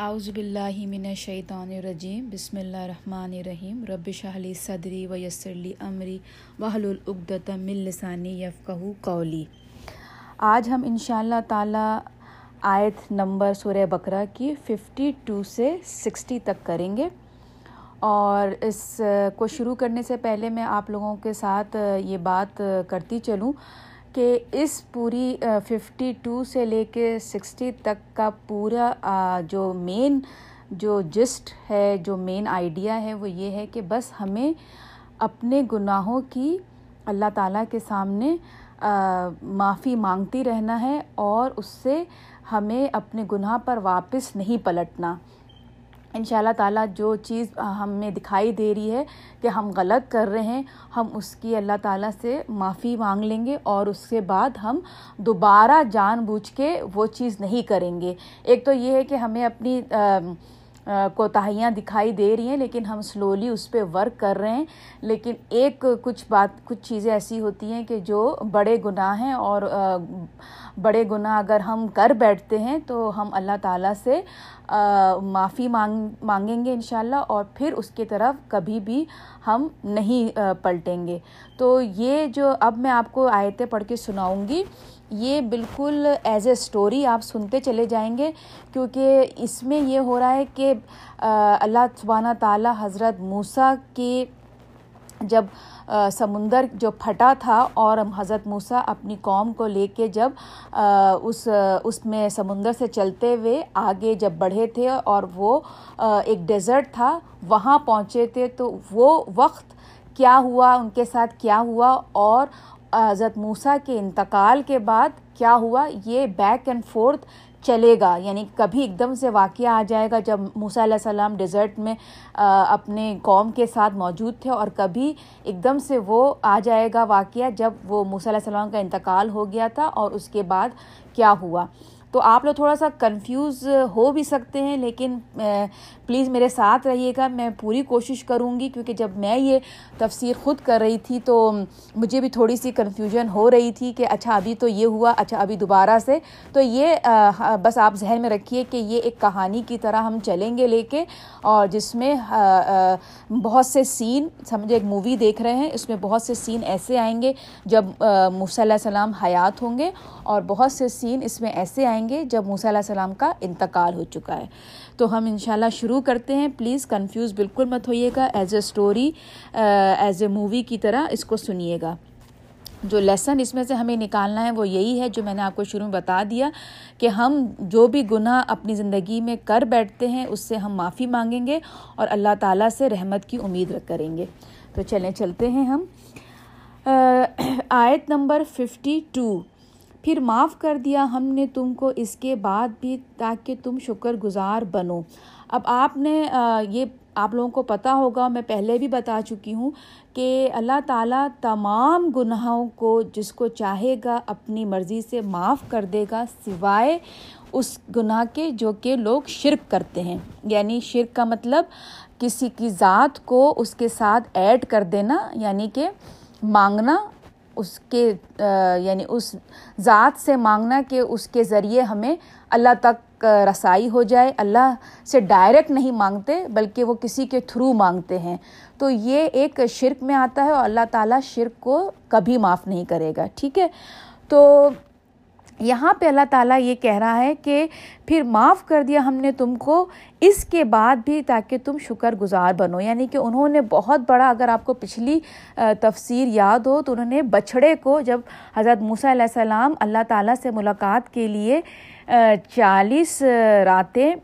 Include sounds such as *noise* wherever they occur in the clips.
اعوذ باللہ من الشیطان الرجیم، بسم اللہ الرحمن الرحیم، رب شاہلی صدری و یسرلی عمری وحل العقدۃ من لسانی یفقہ قولی۔ آج ہم انشاءاللہ اللہ تعالیٰ آیت نمبر سورہ بقرہ کی ففٹی ٹو سے سکسٹی تک کریں گے۔ اور اس کو شروع کرنے سے پہلے میں آپ لوگوں کے ساتھ یہ بات کرتی چلوں۔ کہ اس پوری ففٹی ٹو سے لے کے سکسٹی تک کا پورا جو مین جو جسٹ ہے، جو مین آئیڈیا ہے، وہ یہ ہے کہ بس ہمیں اپنے گناہوں کی اللہ تعالیٰ کے سامنے معافی مانگتی رہنا ہے اور اس سے ہمیں اپنے گناہ پر واپس نہیں پلٹنا۔ ان شاء اللہ تعالیٰ جو چیز ہمیں دکھائی دے رہی ہے کہ ہم غلط کر رہے ہیں، ہم اس کی اللہ تعالیٰ سے معافی مانگ لیں گے اور اس کے بعد ہم دوبارہ جان بوجھ کے وہ چیز نہیں کریں گے۔ ایک تو یہ ہے کہ ہمیں اپنی کوتاہیاں دکھائی دے رہی ہیں، لیکن ہم سلولی اس پہ ورک کر رہے ہیں۔ لیکن ایک کچھ بات، کچھ چیزیں ایسی ہوتی ہیں کہ جو بڑے گناہ ہیں اور بڑے گناہ اگر ہم کر بیٹھتے ہیں تو ہم اللہ تعالیٰ سے معافی مانگ، مانگیں گے انشاءاللہ، اور پھر اس کی طرف کبھی بھی ہم نہیں پلٹیں گے۔ تو یہ جو اب میں آپ کو آیتیں پڑھ کے سناؤں گی۔ یہ بالکل ایز اے اسٹوری آپ سنتے چلے جائیں گے، کیونکہ اس میں یہ ہو رہا ہے کہ اللہ سبحانہ تعالیٰ حضرت موسیٰ کی جب سمندر جو پھٹا تھا اور حضرت موسیٰ اپنی قوم کو لے کے جب اس اس میں سمندر سے چلتے ہوئے آگے جب بڑھے تھے اور وہ ایک ڈیزرٹ تھا، وہاں پہنچے تھے، تو وہ وقت کیا ہوا، ان کے ساتھ کیا ہوا اور حضرت موسیٰ کے انتقال کے بعد کیا ہوا؟ یہ بیک اینڈ فورتھ چلے گا یعنی کبھی ایک دم سے واقعہ آ جائے گا جب موسیٰ علیہ السلام ڈیزرٹ میں اپنے قوم کے ساتھ موجود تھے اور کبھی ایک دم سے وہ آ جائے گا واقعہ جب وہ موسیٰ علیہ السلام کا انتقال ہو گیا تھا اور اس کے بعد کیا ہوا؟ تو آپ لوگ تھوڑا سا کنفیوز ہو بھی سکتے ہیں، لیکن پلیز میرے ساتھ رہیے گا، میں پوری کوشش کروں گی، کیونکہ جب میں یہ تفسیر خود کر رہی تھی تو مجھے بھی تھوڑی سی کنفیوژن ہو رہی تھی کہ اچھا ابھی تو یہ ہوا اچھا ابھی دوبارہ سے۔ تو یہ بس آپ ذہن میں رکھیے کہ یہ ایک کہانی کی طرح ہم چلیں گے لے کے، اور جس میں بہت سے سین سمجھے ایک مووی دیکھ رہے ہیں، اس میں بہت سے سین ایسے آئیں گے جب موسیٰ علیہ السلام حیات ہوں گے، اور بہت سے سین اس میں ایسے آئیں گے جب موسیٰ علیہ السلام کا انتقال ہو چکا ہے۔ تو ہم انشاءاللہ شروع کرتے ہیں۔ پلیز کنفیوز بالکل مت ہوئیے گا۔ As a story as a movie کی طرح اس کو سنیے گا۔ جو لیسن اس میں سے ہمیں نکالنا ہے وہ یہی ہے جو میں نے آپ کو شروع میں بتا دیا کہ ہم جو بھی گناہ اپنی زندگی میں کر بیٹھتے ہیں، اس سے ہم معافی مانگیں گے اور اللہ تعالیٰ سے رحمت کی امید کریں گے۔ تو چلیں، چلتے ہیں ہم۔ uh, *clears throat* آیت نمبر ففٹی ٹو پھر معاف کر دیا ہم نے تم کو، اس کے بعد بھی تاکہ تم شکر گزار بنو۔ اب آپ نے یہ آپ لوگوں کو پتہ ہوگا، میں پہلے بھی بتا چکی ہوں کہ اللہ تعالیٰ تمام گناہوں کو جس کو چاہے گا اپنی مرضی سے معاف کر دے گا، سوائے اس گناہ کے جو کہ لوگ شرک کرتے ہیں۔ یعنی شرک کا مطلب کسی کی ذات کو اس کے ساتھ ایڈ کر دینا یعنی کہ مانگنا اس کے یعنی اس ذات سے مانگنا کہ اس کے ذریعے ہمیں اللہ تک رسائی ہو جائے۔ اللہ سے ڈائریکٹ نہیں مانگتے، بلکہ وہ کسی کے تھرو مانگتے ہیں۔ تو یہ ایک شرک میں آتا ہے اور اللہ تعالیٰ شرک کو کبھی معاف نہیں کرے گا، ٹھیک ہے؟ تو یہاں پہ اللہ تعالیٰ یہ کہہ رہا ہے کہ پھر معاف کر دیا ہم نے تم کو، اس کے بعد بھی تاکہ تم شکر گزار بنو۔ یعنی کہ انہوں نے بہت بڑا اگر آپ کو پچھلی تفسیر یاد ہو تو انہوں نے بچھڑے کو جب حضرت موسیٰ علیہ السلام اللہ تعالیٰ سے ملاقات کے لیے چالیس راتیں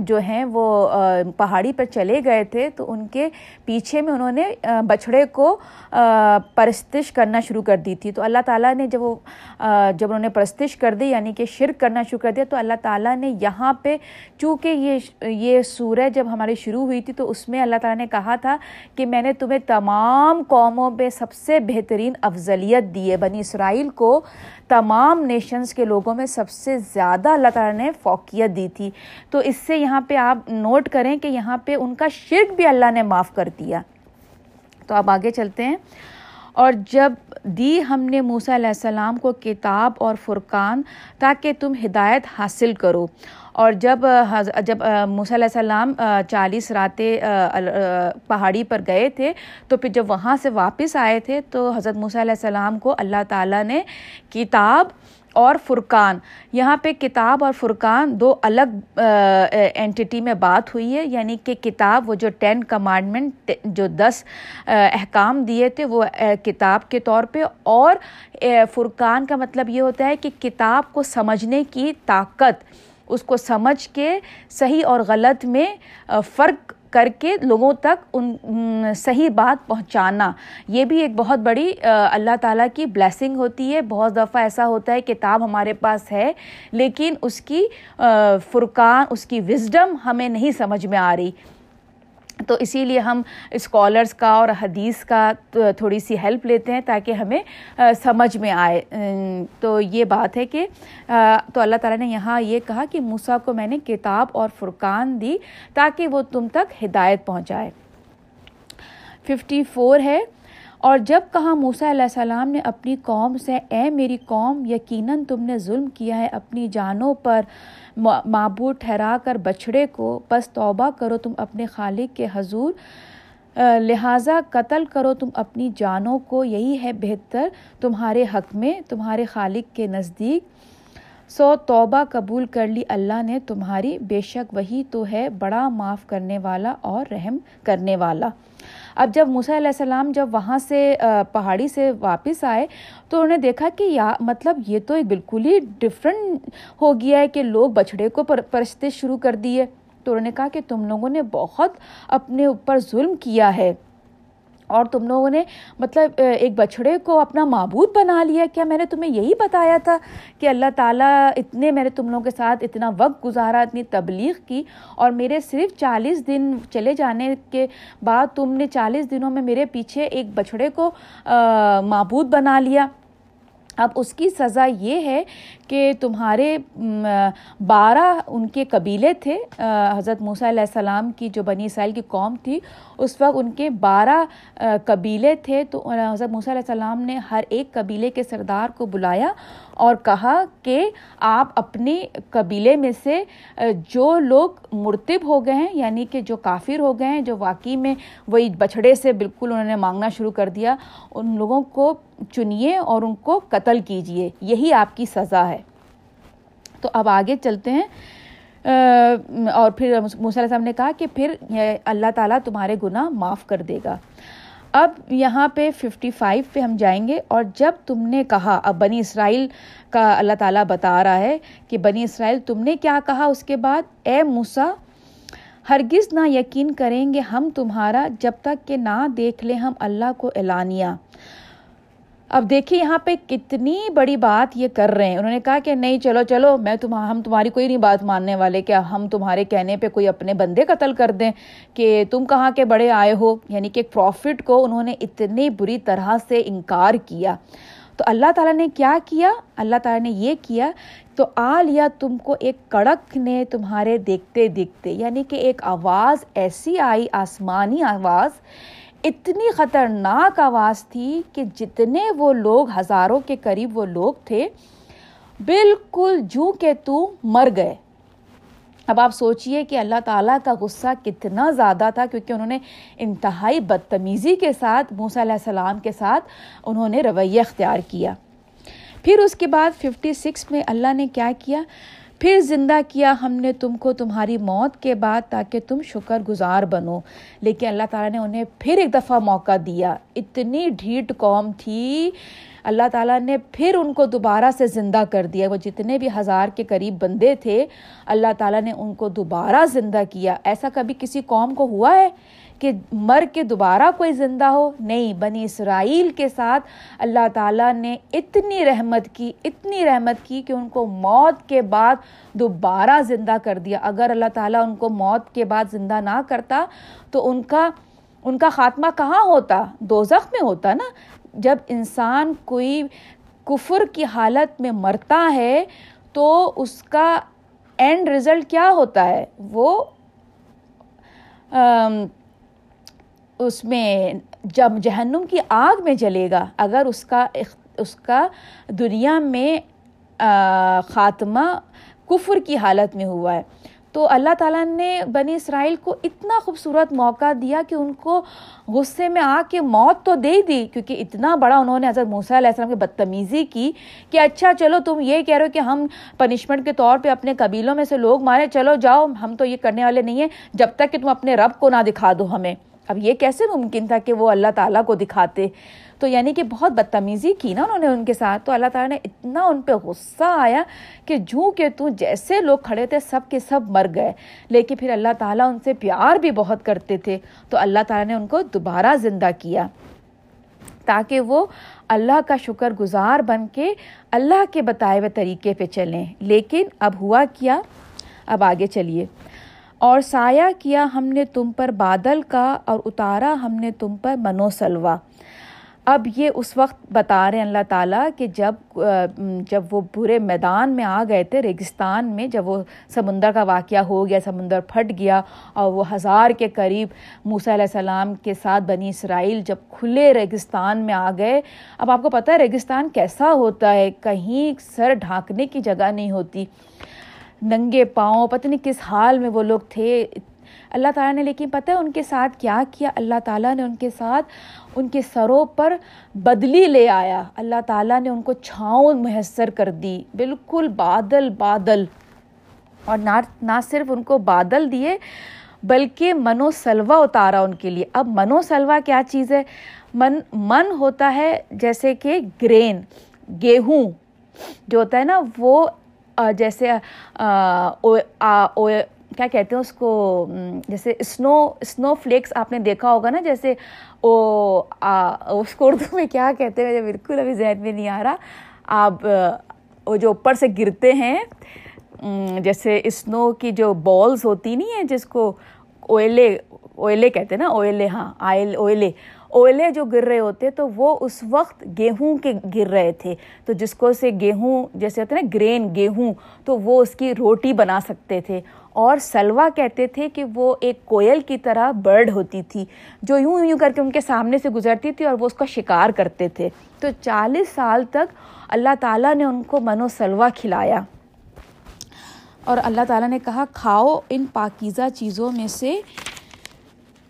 جو ہیں وہ پہاڑی پر چلے گئے تھے، تو ان کے پیچھے میں انہوں نے بچھڑے کو پرستش کرنا شروع کر دی تھی۔ تو اللہ تعالیٰ نے جب وہ جب انہوں نے پرستش کر دی یعنی کہ شرک کرنا شروع کر دیا، تو اللہ تعالیٰ نے یہاں پہ، چونکہ یہ یہ سورہ جب ہماری شروع ہوئی تھی، تو اس میں اللہ تعالیٰ نے کہا تھا کہ میں نے تمہیں تمام قوموں پہ سب سے بہترین افضلیت دی ہے۔ بنی اسرائیل کو تمام نیشنز کے لوگوں میں سب سے زیادہ اللہ تعالیٰ نے فوقیت دی تھی۔ تو اس سے یہاں پہ آپ نوٹ کریں کہ یہاں پہ ان کا شرک بھی اللہ نے معاف کر دیا۔ تو آپ آگے چلتے ہیں۔ اور جب دی ہم نے موسیٰ علیہ السلام کو کتاب اور فرقان تاکہ تم ہدایت حاصل کرو۔ اور جب جب موسیٰ علیہ السلام چالیس راتیں پہاڑی پر گئے تھے، تو پھر جب وہاں سے واپس آئے تھے، تو حضرت موسیٰ علیہ السلام کو اللہ تعالیٰ نے کتاب اور فرقان۔ یہاں پہ کتاب اور فرقان دو الگ اینٹی میں بات ہوئی ہے۔ یعنی کہ کتاب وہ جو ٹین کمانڈمنٹ جو دس احکام دیے تھے، وہ کتاب کے طور پہ۔ اور فرقان کا مطلب یہ ہوتا ہے کہ کتاب کو سمجھنے کی طاقت، اس کو سمجھ کے صحیح اور غلط میں فرق کر کے لوگوں تک ان صحیح بات پہنچانا۔ یہ بھی ایک بہت بڑی اللہ تعالیٰ کی بلیسنگ ہوتی ہے۔ بہت دفعہ ایسا ہوتا ہے، کتاب ہمارے پاس ہے، لیکن اس کی فرقان، اس کی وزڈم ہمیں نہیں سمجھ میں آ رہی۔ تو اسی لیے ہم اسکالرس کا اور حدیث کا تھوڑی سی ہیلپ لیتے ہیں تاکہ ہمیں سمجھ میں آئے۔ تو یہ بات ہے کہ تو اللہ تعالیٰ نے یہاں یہ کہا کہ موسیٰ کو میں نے کتاب اور فرقان دی تاکہ وہ تم تک ہدایت پہنچائے۔ ففٹی فور ہے، اور جب کہا موسیٰ علیہ السلام نے اپنی قوم سے، اے میری قوم، یقیناً تم نے ظلم کیا ہے، اپنی جانوں پر معبود ٹھہرا کر بچھڑے کو، بس توبہ کرو تم اپنے خالق کے حضور لہٰذا قتل کرو تم اپنی جانوں کو، یہی ہے بہتر تمہارے حق میں، تمہارے خالق کے نزدیک۔ سو توبہ قبول کر لی اللہ نے تمہاری، بے شک وہی تو ہے بڑا معاف کرنے والا اور رحم کرنے والا۔ اب جب موسیٰ علیہ السلام جب وہاں سے پہاڑی سے واپس آئے، تو انہوں نے دیکھا کہ یا مطلب یہ تو بالکل ہی ڈفرینٹ ہو گیا ہے کہ لوگ بچھڑے کو پرستش شروع کر دیے۔ تو انہوں نے کہا کہ تم لوگوں نے بہت اپنے اوپر ظلم کیا ہے۔ اور تم لوگوں نے مطلب ایک بچھڑے کو اپنا معبود بنا لیا۔ کیا میں نے تمہیں یہی بتایا تھا کہ اللہ تعالیٰ اتنے میں نے تم لوگوں کے ساتھ اتنا وقت گزارا، اتنی تبلیغ کی اور میرے صرف چالیس دن چلے جانے کے بعد تم نے چالیس دنوں میں میرے پیچھے ایک بچھڑے کو معبود بنا لیا۔ اب اس کی سزا یہ ہے کہ تمہارے بارہ ان کے قبیلے تھے حضرت موسیٰ علیہ السلام کی جو بنی اسرائیل کی قوم تھی، اس وقت ان کے بارہ قبیلے تھے، تو حضرت موسیٰ علیہ السلام نے ہر ایک قبیلے کے سردار کو بلایا اور کہا کہ آپ اپنے قبیلے میں سے جو لوگ مرتب ہو گئے ہیں یعنی کہ جو کافر ہو گئے ہیں، جو واقعی میں وہی بچھڑے سے بالکل انہوں نے مانگنا شروع کر دیا، ان لوگوں کو چنیے اور ان کو قتل کیجیے، یہی آپ کی سزا ہے۔ تو اب آگے چلتے ہیں۔ اور پھر موسیٰ صاحب نے کہا کہ پھر اللہ تعالیٰ تمہارے گناہ معاف کر دے گا۔ اب یہاں پہ ففٹی فائیو پہ ہم جائیں گے اور جب تم نے کہا، اب بنی اسرائیل کا اللہ تعالیٰ بتا رہا ہے کہ بنی اسرائیل تم نے کیا کہا اس کے بعد، اے موسا ہرگز نہ یقین کریں گے ہم تمہارا جب تک کہ نہ دیکھ لیں ہم اللہ کو اعلانیہ۔ اب دیکھیے یہاں پہ کتنی بڑی بات یہ کر رہے ہیں۔ انہوں نے کہا کہ نہیں، چلو چلو، میں تم ہم تمہاری کوئی نہیں بات ماننے والے کیا ہم تمہارے کہنے پہ کوئی اپنے بندے قتل کر دیں کہ تم کہاں کے بڑے آئے ہو۔ یعنی کہ ایک پروفٹ کو انہوں نے اتنی بری طرح سے انکار کیا۔ تو اللہ تعالیٰ نے کیا کیا؟ اللہ تعالیٰ نے یہ کیا، تو آ لیا تم کو ایک کڑک نے تمہارے دیکھتے دیکھتے یعنی کہ ایک آواز ایسی آئی، آسمانی آواز اتنی خطرناک آواز تھی کہ جتنے وہ لوگ، ہزاروں کے قریب وہ لوگ تھے، بالکل جو کہ تو مر گئے۔ اب آپ سوچئے کہ اللہ تعالیٰ کا غصہ کتنا زیادہ تھا، کیونکہ انہوں نے انتہائی بدتمیزی کے ساتھ، موسیٰ علیہ السلام کے ساتھ انہوں نے رویہ اختیار کیا۔ پھر اس کے بعد ففٹی سکس میں اللہ نے کیا کیا؟ پھر زندہ کیا ہم نے تم کو تمہاری موت کے بعد تاکہ تم شکر گزار بنو۔ لیکن اللہ تعالیٰ نے انہیں پھر ایک دفعہ موقع دیا۔ اتنی ڈھیٹ قوم تھی۔ اللہ تعالیٰ نے پھر ان کو دوبارہ سے زندہ کر دیا۔ وہ جتنے بھی ہزار کے قریب بندے تھے، اللہ تعالیٰ نے ان کو دوبارہ زندہ کیا۔ ایسا کبھی کسی قوم کو ہوا ہے کہ مر کے دوبارہ کوئی زندہ ہو؟ نہیں، بنی اسرائیل کے ساتھ اللہ تعالیٰ نے اتنی رحمت کی، اتنی رحمت کی کہ ان کو موت کے بعد دوبارہ زندہ کر دیا۔ اگر اللہ تعالیٰ ان کو موت کے بعد زندہ نہ کرتا تو ان کا ان کا خاتمہ کہاں ہوتا؟ دو میں ہوتا نا۔ جب انسان کوئی کفر کی حالت میں مرتا ہے تو اس کا اینڈ رزلٹ کیا ہوتا ہے؟ وہ اس میں جب جہنم کی آگ میں جلے گا، اگر اس کا اس کا دنیا میں خاتمہ کفر کی حالت میں ہوا ہے۔ تو اللہ تعالیٰ نے بنی اسرائیل کو اتنا خوبصورت موقع دیا کہ ان کو غصے میں آ کے موت تو دے دی، کیونکہ اتنا بڑا انہوں نے حضرت موسیٰ علیہ السلام کی بدتمیزی کی کہ اچھا چلو تم یہ کہہ رہے ہو کہ ہم پنشمنٹ کے طور پہ اپنے قبیلوں میں سے لوگ مارے، چلو جاؤ، ہم تو یہ کرنے والے نہیں ہیں، جب تک کہ تم اپنے رب کو نہ دکھا دو ہمیں۔ اب یہ کیسے ممکن تھا کہ وہ اللہ تعالیٰ کو دکھاتے؟ تو یعنی کہ بہت بدتمیزی کی نا انہوں نے ان کے ساتھ۔ تو اللہ تعالیٰ نے اتنا ان پہ غصہ آیا کہ جوں کہ تو جیسے لوگ کھڑے تھے، سب کے سب مر گئے۔ لیکن پھر اللہ تعالیٰ ان سے پیار بھی بہت کرتے تھے۔ تو اللہ تعالیٰ نے ان کو دوبارہ زندہ کیا۔ تاکہ وہ اللہ کا شکر گزار بن کے اللہ کے بتائے ہوئے طریقے پہ چلیں۔ لیکن اب ہوا کیا؟ اب آگے چلیے۔ اور سایہ کیا ہم نے تم پر بادل کا اور اتارا ہم نے تم پر منو سلوا اب یہ اس وقت بتا رہے ہیں اللہ تعالیٰ کہ جب جب وہ پورے میدان میں آ گئے تھے، ریگستان میں، جب وہ سمندر کا واقعہ ہو گیا، سمندر پھٹ گیا اور وہ ہزار کے قریب موسیٰ علیہ السلام کے ساتھ بنی اسرائیل جب کھلے ریگستان میں آ گئے۔ اب آپ کو پتہ ہے ریگستان کیسا ہوتا ہے؟ کہیں سر ڈھانکنے کی جگہ نہیں ہوتی۔ ننگے پاؤں، پتہ نہیں کس حال میں وہ لوگ تھے۔ اللہ تعالیٰ نے لیکن پتہ ہے ان کے ساتھ کیا کیا؟ اللہ تعالیٰ نے ان کے ساتھ ان کے سروں پر بدلی لے آیا۔ اللہ تعالیٰ نے ان کو چھاؤں میسر کر دی۔ بالکل بادل بادل۔ اور نہ نہ صرف ان کو بادل دیے، بلکہ منو سلوا اتارا ان کے لیے۔ اب منو سلوا کیا چیز ہے؟ من من ہوتا ہے جیسے کہ گرین، گیہوں جو ہوتا ہے نا، وہ جیسے کیا کہتے ہیں اس کو؟ جیسے اسنو اسنو فلیکس آپ نے دیکھا ہوگا نا، جیسے او اس کو اردو میں کیا کہتے ہیں؟ مجھے بالکل ابھی ذہن میں نہیں آ رہا۔ آپ وہ جو اوپر سے گرتے ہیں جیسے اسنو کی جو بالز ہوتی نہیں ہیں، جس کو اویلے اویلے کہتے ہیں نا، اویلے ہاں آئل، اویلے۔ اولے جو گر رہے ہوتے تو وہ اس وقت گیہوں کے گر رہے تھے۔ تو جس کو سے گیہوں جیسے ہوتے نا، گرین گیہوں، تو وہ اس کی روٹی بنا سکتے تھے۔ اور سلوا کہتے تھے کہ وہ ایک کوئل کی طرح برڈ ہوتی تھی، جو یوں یوں کر کے ان کے سامنے سے گزرتی تھی اور وہ اس کا شکار کرتے تھے۔ تو چالیس سال تک اللہ تعالیٰ نے ان کو من و سلوا کھلایا۔ اور اللہ تعالیٰ نے کہا، کھاؤ ان پاکیزہ چیزوں میں سے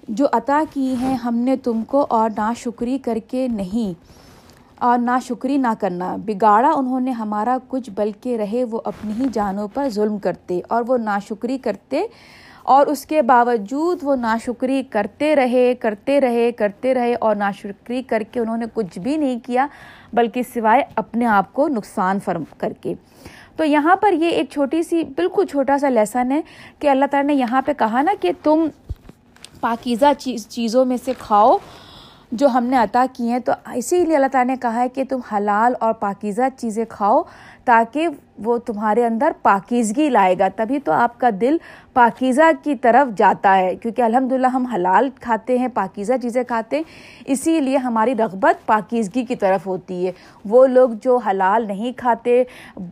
جو عطا کی ہیں، ہم نے تم کو اور نا شکری کر کے نہیں اور نا شکری نہ کرنا۔ بگاڑا انہوں نے ہمارا کچھ، بلکہ رہے وہ اپنی ہی جانوں پر ظلم کرتے اور وہ نا شکری کرتے اور اس کے باوجود وہ نا شکری کرتے رہے کرتے رہے کرتے رہے اور نا شکری کر کے انہوں نے کچھ بھی نہیں کیا، بلکہ سوائے اپنے آپ کو نقصان فرم کر کے۔ تو یہاں پر یہ ایک چھوٹی سی، بالکل چھوٹا سا لیسن ہے کہ اللہ تعالیٰ نے یہاں پہ کہا نا کہ تم پاکیزہ چیز چیزوں میں سے کھاؤ جو ہم نے عطا کی ہیں۔ تو اسی لیے اللہ تعالیٰ نے کہا ہے کہ تم حلال اور پاکیزہ چیزیں کھاؤ۔ تاکہ وہ تمہارے اندر پاکیزگی لائے گا، تبھی تو آپ کا دل پاکیزہ کی طرف جاتا ہے۔ کیونکہ الحمد للہ ہم حلال کھاتے ہیں، پاکیزہ چیزیں کھاتے ہیں، اسی لیے ہماری رغبت پاکیزگی کی طرف ہوتی ہے۔ وہ لوگ جو حلال نہیں کھاتے،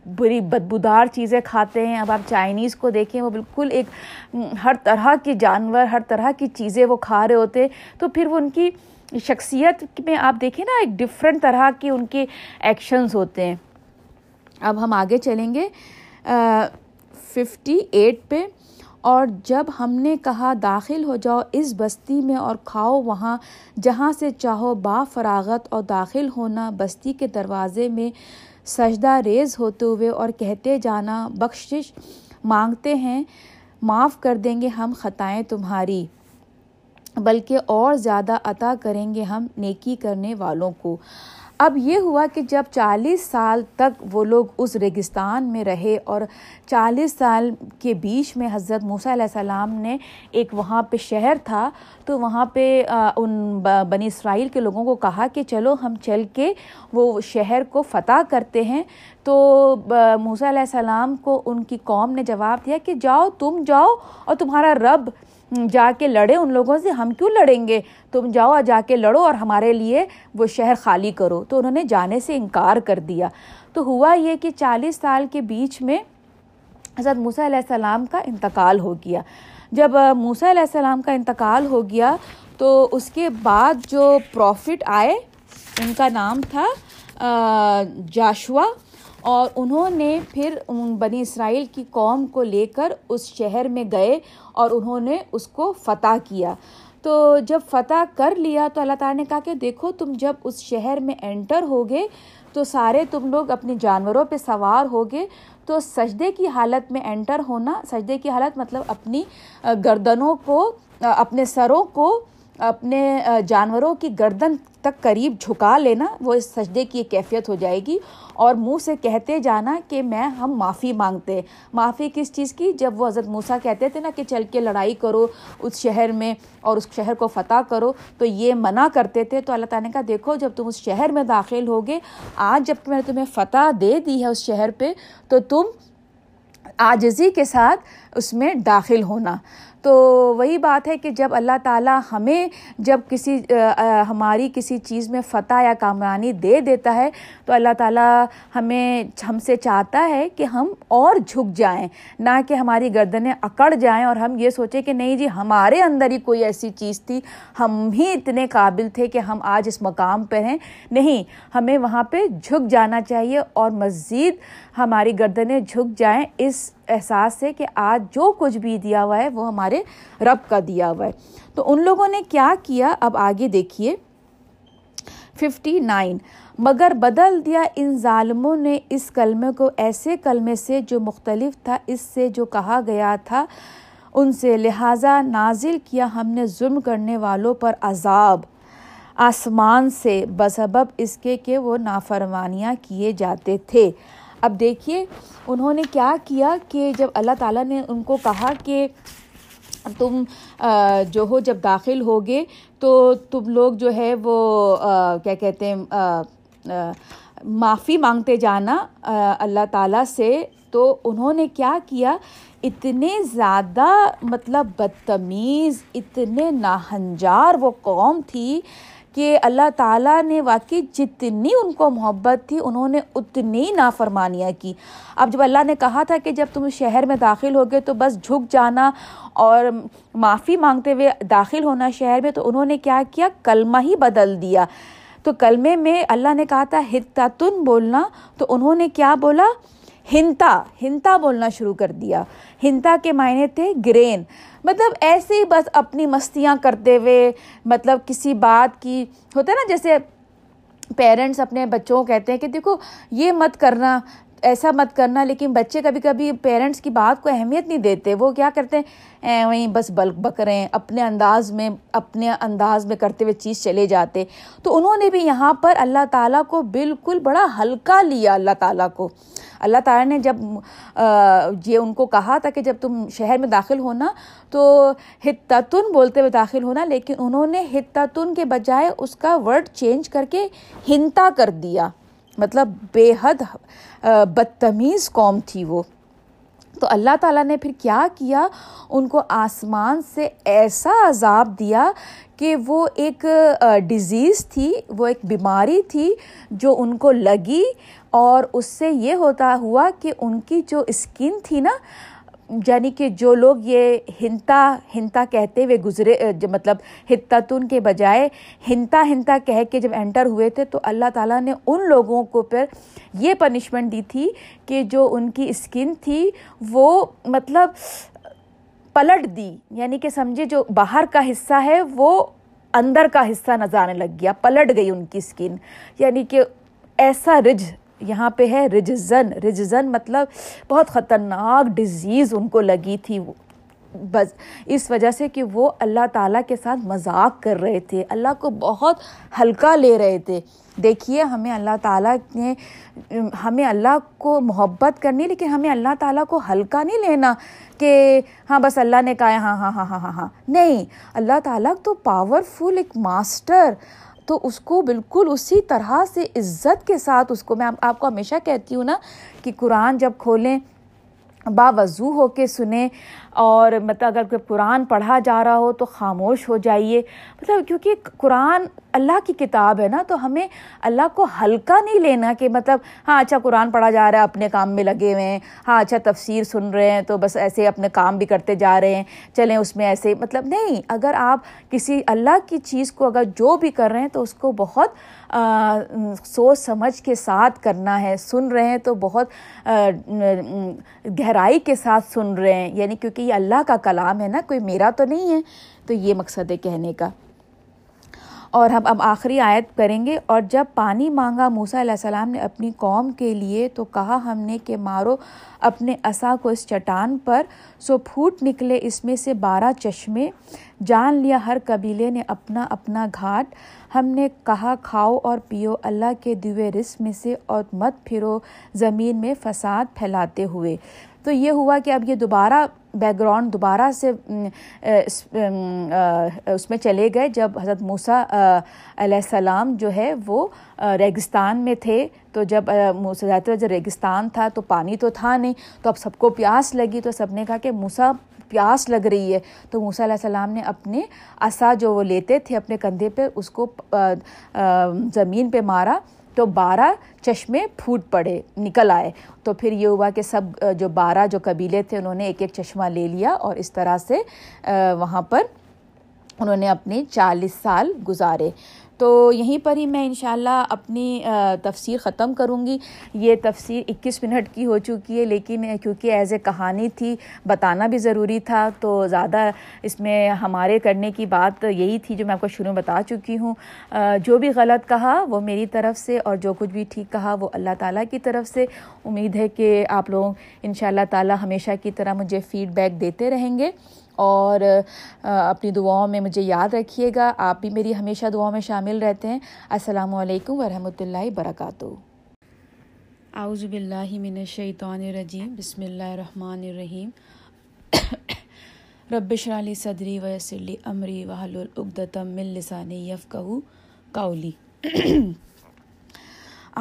بری بدبودار چیزیں کھاتے ہیں، اب آپ چائنیز کو دیکھیں، وہ بالکل ایک، ہر طرح کی جانور، ہر طرح کی چیزیں وہ کھا رہے ہوتے تو پھر وہ ان کی شخصیت میں آپ دیکھیں نا، ایک ڈفرینٹ طرح کی ان کے ایکشنز ہوتے ہیں۔ اب ہم آگے چلیں گے۔ ففٹی ایٹ پہ۔ اور جب ہم نے کہا داخل ہو جاؤ اس بستی میں اور کھاؤ وہاں، جہاں سے چاہو با فراغت اور داخل ہونا، بستی کے دروازے میں سجدہ ریز ہوتے ہوئے اور کہتے جانا، بخشش مانگتے ہیں، معاف کر دیں گے ہم خطائیں تمہاری۔ بلکہ اور زیادہ عطا کریں گے ہم نیکی کرنے والوں کو۔ اب یہ ہوا کہ جب چالیس سال تک وہ لوگ اس ریگستان میں رہے اور چالیس سال کے بیچ میں حضرت موسیٰ علیہ السلام نے ایک وہاں پہ شہر تھا، تو وہاں پہ ان بنی اسرائیل کے لوگوں کو کہا کہ چلو ہم چل کے وہ شہر کو فتح کرتے ہیں۔ تو موسیٰ علیہ السلام کو ان کی قوم نے جواب دیا کہ جاؤ تم جاؤ اور تمہارا رب جا کے لڑے ان لوگوں سے، ہم کیوں لڑیں گے؟ تم جاؤ اور جا کے لڑو اور ہمارے لیے وہ شہر خالی کرو۔ تو انہوں نے جانے سے انکار کر دیا۔ تو ہوا یہ کہ چالیس سال کے بیچ میں حضرت موسیٰ علیہ السلام کا انتقال ہو گیا۔ جب موسیٰ علیہ السلام کا انتقال ہو گیا تو اس کے بعد جو پروفٹ آئے، ان کا نام تھا جاشوا۔ اور انہوں نے پھر بنی اسرائیل کی قوم کو لے کر اس شہر میں گئے اور انہوں نے اس کو فتح کیا۔ تو جب فتح کر لیا تو اللہ تعالیٰ نے کہا کہ دیکھو تم جب اس شہر میں انٹر ہوگے تو سارے تم لوگ اپنے جانوروں پہ سوار ہوگے تو سجدے کی حالت میں انٹر ہونا، سجدے کی حالت مطلب اپنی گردنوں کو، اپنے سروں کو اپنے جانوروں کی گردن تک قریب جھکا لینا، وہ اس سجدے کی ایک کیفیت ہو جائے گی۔ اور منہ سے کہتے جانا کہ میں، ہم معافی مانگتے۔ معافی کس چیز کی؟ جب وہ حضرت موسیٰ کہتے تھے نا کہ چل کے لڑائی کرو اس شہر میں اور اس شہر کو فتح کرو، تو یہ منع کرتے تھے۔ تو اللہ تعالیٰ نے کہا، دیکھو، جب تم اس شہر میں داخل ہوگے، آج جب میں نے تمہیں فتح دے دی ہے اس شہر پہ، تو تم آجزی کے ساتھ اس میں داخل ہونا۔ تو وہی بات ہے کہ جب اللہ تعالیٰ ہمیں جب کسی ہماری کسی چیز میں فتح یا کامرانی دے دیتا ہے، تو اللہ تعالیٰ ہمیں، ہم سے چاہتا ہے کہ ہم اور جھک جائیں، نہ کہ ہماری گردنیں اکڑ جائیں۔ اور ہم یہ سوچیں کہ نہیں جی ہمارے اندر ہی کوئی ایسی چیز تھی، ہم ہی اتنے قابل تھے کہ ہم آج اس مقام پہ ہیں۔ نہیں، ہمیں وہاں پہ جھک جانا چاہیے اور مزید ہماری گردنیں جھک جائیں۔ اس احساس سے کہ آج جو کچھ بھی دیا ہوا ہے، وہ ہمارے رب کا دیا ہوا ہے۔ تو ان لوگوں نے کیا کیا؟ اب آگے دیکھیے۔ ففٹی نائن مگر بدل دیا ان ظالموں نے اس کلمے کو ایسے کلمے سے جو مختلف تھا، اس سے جو کہا گیا تھا۔ ان سے لہٰذا نازل کیا ہم نے ظلم کرنے والوں پر عذاب۔ آسمان سے بسبب اس کے کہ وہ نافرمانیاں کیے جاتے تھے۔ اب دیکھیے، انہوں نے کیا کیا کہ جب اللہ تعالیٰ نے ان کو کہا کہ تم جو ہو جب داخل ہوگے، تو تم لوگ جو ہے وہ کیا کہتے ہیں معافی مانگتے جانا اللہ تعالیٰ سے۔ تو انہوں نے کیا کیا؟ اتنے زیادہ مطلب بدتمیز، اتنے ناہنجار وہ قوم تھی کہ اللہ تعالیٰ نے واقعی جتنی ان کو محبت تھی، انہوں نے اتنی نافرمانیاں کی۔ اب جب اللہ نے کہا تھا کہ جب تم شہر میں داخل ہوگے تو بس جھک جانا اور معافی مانگتے ہوئے داخل ہونا شہر میں، تو انہوں نے کیا کیا؟ کلمہ ہی بدل دیا۔ تو کلمے میں اللہ نے کہا تھا ہتن بولنا۔ تو انہوں نے کیا بولا؟ ہنتا ہنتا بولنا شروع کر دیا۔ ہنتا کے معنی تھے گرین۔ مطلب ایسے ہی بس اپنی مستیاں کرتے ہوئے مطلب کسی بات کی، ہوتا ہے نا جیسے پیرنٹس اپنے بچوں کو کہتے ہیں کہ دیکھو، یہ مت کرنا، ایسا مت کرنا، لیکن بچے کبھی کبھی پیرنٹس کی بات کو اہمیت نہیں دیتے۔ وہ کیا کرتے ہیں؟ وہیں بس بلک بکریں اپنے انداز میں، اپنے انداز میں کرتے ہوئے چیز چلے جاتے۔ تو انہوں نے بھی یہاں پر اللہ تعالیٰ کو بالکل بڑا ہلکا لیا، اللہ تعالیٰ کو۔ اللہ تعالیٰ نے جب یہ ان کو کہا تھا کہ جب تم شہر میں داخل ہونا تو حتتن بولتے ہوئے داخل ہونا، لیکن انہوں نے حتتن کے بجائے اس کا ورڈ چینج کر کے ہنتا کر دیا۔ مطلب بے حد بدتمیز قوم تھی وہ۔ تو اللہ تعالیٰ نے پھر کیا کیا؟ ان کو آسمان سے ایسا عذاب دیا کہ وہ ایک ڈیزیز تھی، وہ ایک بیماری تھی جو ان کو لگی۔ اور اس سے یہ ہوتا ہوا کہ ان کی جو اسکن تھی نا یعنی کہ جو لوگ یہ ہنتا ہنتا کہتے ہوئے گزرے مطلب ہتتن کے بجائے ہنتا ہنتا کہہ کے جب انٹر ہوئے تھے تو اللہ تعالیٰ نے ان لوگوں کو پھر یہ پنشمنٹ دی تھی کہ جو ان کی اسکن تھی وہ مطلب پلٹ دی۔ یعنی کہ سمجھے جو باہر کا حصہ ہے وہ اندر کا حصہ نظر آنے لگ گیا، پلٹ گئی ان کی اسکن۔ یعنی کہ ایسا رج یہاں پہ ہے رجزن رجزن مطلب بہت خطرناک ڈیزیز ان کو لگی تھی بس اس وجہ سے کہ وہ اللہ تعالیٰ کے ساتھ مذاق کر رہے تھے اللہ کو بہت ہلکا لے رہے تھے دیکھیے ہمیں اللہ تعالیٰ نے ہمیں اللہ کو محبت کرنی لیکن ہمیں اللہ تعالیٰ کو ہلکا نہیں لینا کہ ہاں بس اللہ نے کہا ہاں ہاں ہاں ہاں ہاں ہاں نہیں اللہ تعالیٰ تو پاورفل ایک ماسٹر تو اس کو بالکل اسی طرح سے عزت کے ساتھ اس کو میں آپ کو ہمیشہ کہتی ہوں نا کہ قرآن جب کھولیں، باوضو ہو کے سنیں اور مطلب اگر کوئی قرآن پڑھا جا رہا ہو تو خاموش ہو جائیے۔ مطلب کیونکہ قرآن اللہ کی کتاب ہے نا، تو ہمیں اللہ کو ہلکا نہیں لینا کہ مطلب ہاں اچھا قرآن پڑھا جا رہا ہے، اپنے کام میں لگے ہوئے ہیں ہاں اچھا تفسیر سن رہے ہیں، تو بس ایسے اپنے کام بھی کرتے جا رہے ہیں، چلیں اس میں ایسے مطلب نہیں، اگر آپ کسی اللہ کی چیز کو اگر جو بھی کر رہے ہیں تو اس کو بہت سوچ سمجھ کے ساتھ کرنا ہے۔ سن رہے ہیں تو بہت گہرائی کے ساتھ سن رہے ہیں۔ یعنی کیونکہ کہ یہ اللہ کا کلام ہے نا، کوئی میرا تو نہیں ہے۔ تو یہ مقصد ہے کہنے کا۔ اور ہم اب آخری آیت کریں گے۔ اور جب پانی مانگا موسیٰ علیہ السلام نے اپنی قوم کے لیے، تو کہا ہم نے کہ مارو اپنے عصا کو اس چٹان پر۔ سو پھوٹ نکلے اس میں سے بارہ چشمے۔ جان لیا ہر قبیلے نے اپنا اپنا گھاٹ۔ ہم نے کہا، کھاؤ اور پیو۔ اللہ کے دیوے رس میں سے اور مت پھرو۔ زمین میں فساد پھیلاتے ہوئے۔ تو یہ ہوا کہ اب یہ دوبارہ بیک گراؤنڈ دوبارہ سے اس میں چلے گئے جب حضرت موسیٰ علیہ السلام جو ہے وہ ریگستان میں تھے۔ تو جب موسیٰ جب ریگستان تھا تو پانی تو تھا نہیں۔ تو اب سب کو پیاس لگی۔ تو سب نے کہا کہ موسیٰ پیاس لگ رہی ہے۔ تو موسیٰ علیہ السلام نے اپنے عصا جو وہ لیتے تھے اپنے کندھے پہ، اس کو زمین پہ مارا۔ تو بارہ چشمے پھوٹ پڑے، نکل آئے۔ تو پھر یہ ہوا کہ سب جو بارہ جو قبیلے تھے، انہوں نے ایک ایک چشمہ لے لیا اور اس طرح سے وہاں پر انہوں نے اپنے چالیس سال گزارے۔ تو یہیں پر ہی میں انشاءاللہ اپنی تفسیر ختم کروں گی۔ یہ تفسیر اکیس منٹ کی ہو چکی ہے، لیکن کیونکہ ایز اے کہانی تھی، بتانا بھی ضروری تھا۔ تو زیادہ اس میں ہمارے کرنے کی بات یہی تھی جو میں آپ کو شروع میں بتا چکی ہوں۔ جو بھی غلط کہا، وہ میری طرف سے، اور جو کچھ بھی ٹھیک کہا، وہ اللہ تعالیٰ کی طرف سے۔ امید ہے کہ آپ لوگ ان شاء اللہ تعالیٰ ہمیشہ کی طرح مجھے فیڈ بیک دیتے رہیں گے۔ اور اپنی دعاؤں میں مجھے یاد رکھیے گا۔ آپ بھی میری ہمیشہ دعاؤں میں شامل رہتے ہیں۔ السلام علیکم ورحمۃ اللہ وبرکاتہ۔ اعوذ باللہ من الشیطان الرجیم۔ بسم اللہ الرحمن الرحیم۔ رب شرالی صدری ویسلی امری وحل العقدم من لسانی یفقہ قولی۔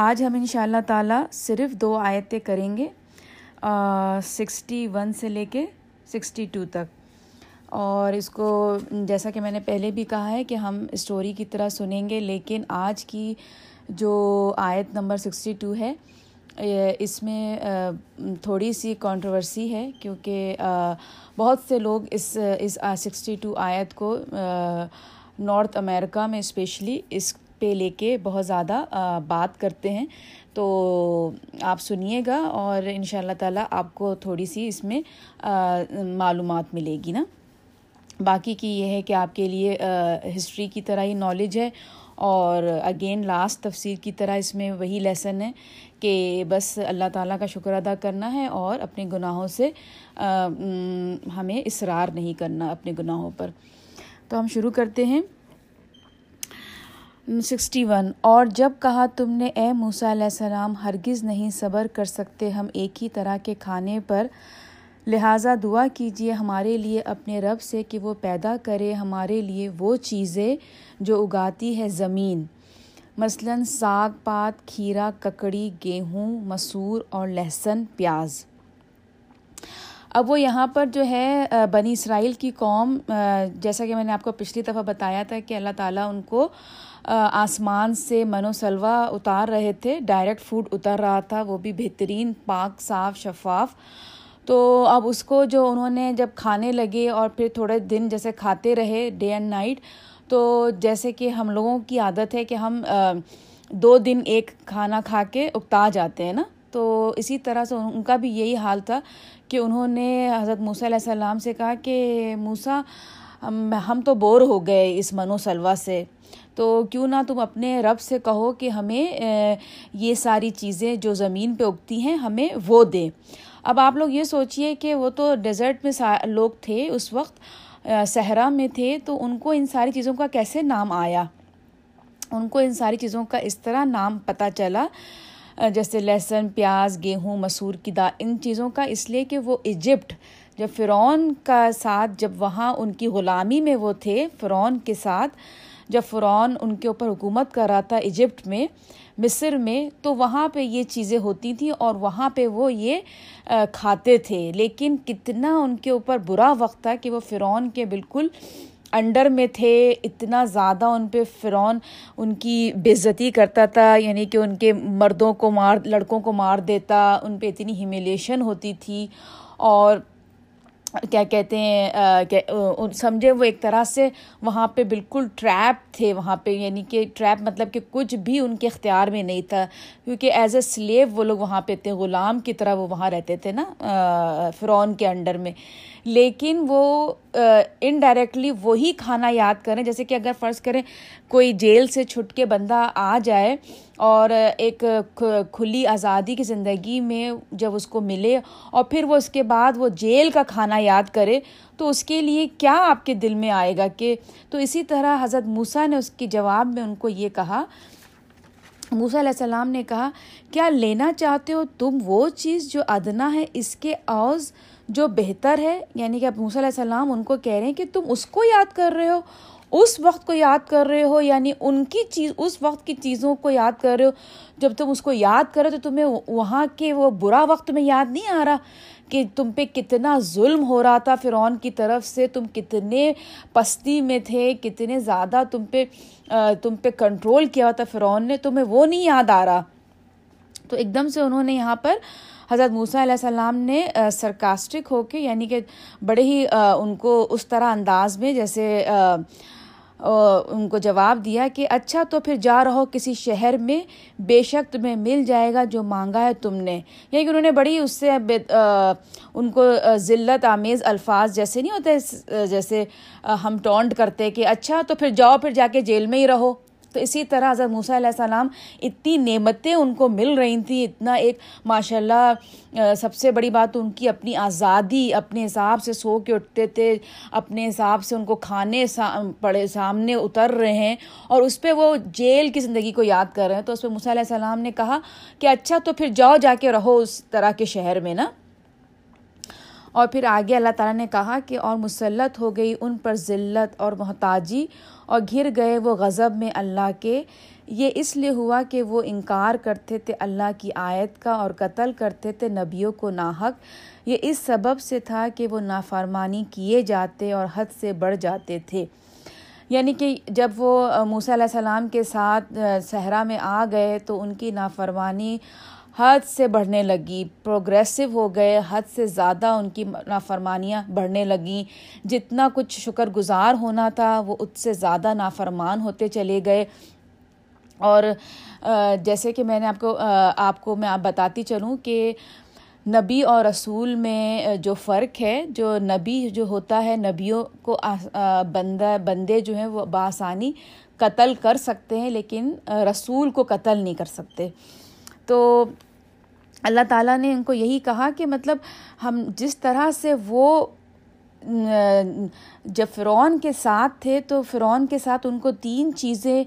آج ہم ان شاء اللہ تعالیٰ صرف دو آیتیں کریں گے سکسٹی ون سے لے کے سکسٹی ٹو تک۔ اور اس کو جیسا کہ میں نے پہلے بھی کہا ہے کہ ہم اسٹوری کی طرح سنیں گے، لیکن آج کی جو آیت نمبر سکسٹی ٹو ہے اس میں تھوڑی سی کانٹروورسی ہے، کیونکہ بہت سے لوگ اس اس سکسٹی ٹو آیت کو نارتھ امریکہ میں اسپیشلی اس پہ لے کے بہت زیادہ بات کرتے ہیں۔ تو آپ سنیے گا اور ان شاء اللہ تعالیٰ آپ کو تھوڑی سی اس میں معلومات ملے گی نا؟ باقی کی یہ ہے کہ آپ کے لیے ہسٹری کی طرح ہی نالج ہے۔ اور اگین لاسٹ تفسیر کی طرح اس میں وہی لیسن ہے کہ بس اللہ تعالیٰ کا شکر ادا کرنا ہے اور اپنے گناہوں سے ہمیں اصرار نہیں کرنا اپنے گناہوں پر۔ تو ہم شروع کرتے ہیں۔ سکسٹی ون اور جب کہا تم نے، اے موسیٰ علیہ السلام، ہرگز نہیں صبر کر سکتے ہم ایک ہی طرح کے کھانے پر لہٰذا دعا کیجیے ہمارے لیے اپنے رب سے کہ وہ پیدا کرے ہمارے لیے وہ چیزیں جو اگاتی ہے زمین۔ مثلاً ساگ پات، کھیرا، ککڑی، گیہوں، مسور اور لہسن، پیاز۔ اب وہ یہاں پر جو ہے بنی اسرائیل کی قوم جیسا کہ میں نے آپ کو پچھلی دفعہ بتایا تھا کہ اللہ تعالیٰ ان کو آسمان سے من و سلوا اتار رہے تھے، ڈائریکٹ فوڈ اتر رہا تھا، وہ بھی بہترین، پاک، صاف، شفاف تو اب اس کو جو انہوں نے جب کھانے لگے اور پھر تھوڑے دن جیسے کھاتے رہے ڈے اینڈ نائٹ تو جیسے کہ ہم لوگوں کی عادت ہے کہ ہم دو دن ایک کھانا کھا کے اکتا جاتے ہیں نا۔ تو اسی طرح سے ان کا بھی یہی حال تھا کہ انہوں نے حضرت موسیٰ علیہ السلام سے کہا کہ، موسیٰ، ہم تو بور ہو گئے اس منو سلوا سے۔ تو کیوں نہ تم اپنے رب سے کہو کہ ہمیں یہ ساری چیزیں جو زمین پہ اگتی ہیں، ہمیں وہ دیں اب آپ لوگ یہ سوچیے کہ وہ تو ڈیزرٹ میں لوگ تھے، اس وقت صحرا میں تھے، تو ان کو ان ساری چیزوں کا کیسے نام آیا؟ ان کو ان ساری چیزوں کا اس طرح نام پتہ چلا جیسے لہسن، پیاز، گیہوں، مسور کی دا ان چیزوں کا، اس لیے کہ وہ ایجپٹ، جب فرعون کا ساتھ، جب وہاں ان کی غلامی میں وہ تھے، فرعون کے ساتھ، جب فرعون ان کے اوپر حکومت کر رہا تھا ایجپٹ میں مصر میں تو وہاں پہ یہ چیزیں ہوتی تھیں اور وہاں پہ وہ یہ کھاتے تھے۔ لیکن کتنا ان کے اوپر برا وقت تھا کہ وہ فرعون کے بالکل انڈر میں تھے، اتنا زیادہ ان پہ فرعون ان کی بےزتی کرتا تھا یعنی کہ ان کے مردوں کو مار، لڑکوں کو مار دیتا، ان پہ اتنی ہیمیلیشن ہوتی تھی۔ اور کیا کہتے ہیں سمجھے، وہ ایک طرح سے وہاں پہ بالکل ٹریپ تھے، وہاں پہ یعنی کہ ٹریپ مطلب کہ کچھ بھی ان کے اختیار میں نہیں تھا، کیونکہ ایز اے سلیو وہ لوگ وہاں پہ تھے، غلام کی طرح وہ وہاں رہتے تھے نا فرعون کے انڈر میں۔ لیکن وہ انڈائریکٹلی وہی کھانا یاد کریں۔ جیسے کہ اگر فرض کریں کوئی جیل سے چھٹ کے بندہ آ جائے اور ایک کھلی آزادی کی زندگی میں جب اس کو ملے اور پھر وہ اس کے بعد وہ جیل کا کھانا یاد کرے، تو اس کے لیے کیا آپ کے دل میں آئے گا کہ تو اسی طرح حضرت موسیٰ نے اس کے جواب میں ان کو یہ کہا۔ موسیٰ علیہ السلام نے کہا، کیا لینا چاہتے ہو تم وہ چیز جو ادنا ہے، اس کے اوز جو بہتر ہے یعنی کہ اب موسیٰ علیہ السلام ان کو کہہ رہے ہیں کہ تم اس کو یاد کر رہے ہو، اس وقت کو یاد کر رہے ہو یعنی ان کی چیز، اس وقت کی چیزوں کو یاد کر رہے ہو۔ جب تم اس کو یاد کرو تو تمہیں وہاں کے وہ برا وقت میں یاد نہیں آ رہا کہ تم پہ کتنا ظلم ہو رہا تھا فرعون کی طرف سے، تم کتنے پستی میں تھے، کتنے زیادہ تم پہ تم پہ کنٹرول کیا ہوا تھا فرعون نے، تمہیں وہ نہیں یاد آ رہا۔ تو ایک دم سے انہوں نے یہاں پر حضرت موسیٰ علیہ السلام نے سرکاسٹک ہو کے یعنی کہ بڑے ہی ان کو اس طرح انداز میں جیسے ان کو جواب دیا کہ اچھا تو پھر جا رہو کسی شہر میں، بے شک تمہیں مل جائے گا جو مانگا ہے تم نے۔ یعنی کہ انہوں نے بڑی اس سے ان کو ذلت، آمیز الفاظ جیسے نہیں ہوتے جیسے ہم ٹونٹ کرتے کہ اچھا تو پھر جاؤ، پھر جا کے جیل میں ہی رہو۔ تو اسی طرح حضرت موسیٰ علیہ السلام اتنی نعمتیں ان کو مل رہی تھیں، اتنا ایک ماشاء اللہ سب سے بڑی بات ان کی اپنی آزادی، اپنے حساب سے سو کے اٹھتے تھے، اپنے حساب سے ان کو کھانے پڑے سامنے اتر رہے ہیں اور اس پہ وہ جیل کی زندگی کو یاد کر رہے ہیں۔ تو اس پہ موسیٰ علیہ السلام نے کہا کہ اچھا تو پھر جاؤ جا کے رہو اس طرح کے شہر میں نا۔ اور پھر آگے اللہ تعالیٰ نے کہا کہ اور مسلط ہو گئی ان پر ذلت اور محتاجی اور گھر گئے وہ غضب میں اللہ کے۔ یہ اس لیے ہوا کہ وہ انکار کرتے تھے اللہ کی آیت کا اور قتل کرتے تھے نبیوں کو ناحق۔ یہ اس سبب سے تھا کہ وہ نافرمانی کیے جاتے اور حد سے بڑھ جاتے تھے۔ یعنی کہ جب وہ موسیٰ علیہ السلام کے ساتھ صحرا میں آ گئے تو ان کی نافرمانی حد سے بڑھنے لگی پروگریسو ہو گئے، حد سے زیادہ ان کی نافرمانیاں بڑھنے لگیں جتنا کچھ شکر گزار ہونا تھا، وہ اس سے زیادہ نافرمان ہوتے چلے گئے۔ اور جیسے کہ میں نے آپ کو آپ کو میں آپ بتاتی چلوں کہ نبی اور رسول میں جو فرق ہے، جو نبی جو ہوتا ہے، نبیوں کو بندہ، بندے جو ہیں، وہ بآسانی قتل کر سکتے ہیں، لیکن رسول کو قتل نہیں کر سکتے۔ تو اللہ تعالیٰ نے ان کو یہی کہا کہ مطلب ہم جس طرح سے وہ جب فرعون کے ساتھ تھے تو فرعون کے ساتھ ان کو تین چیزیں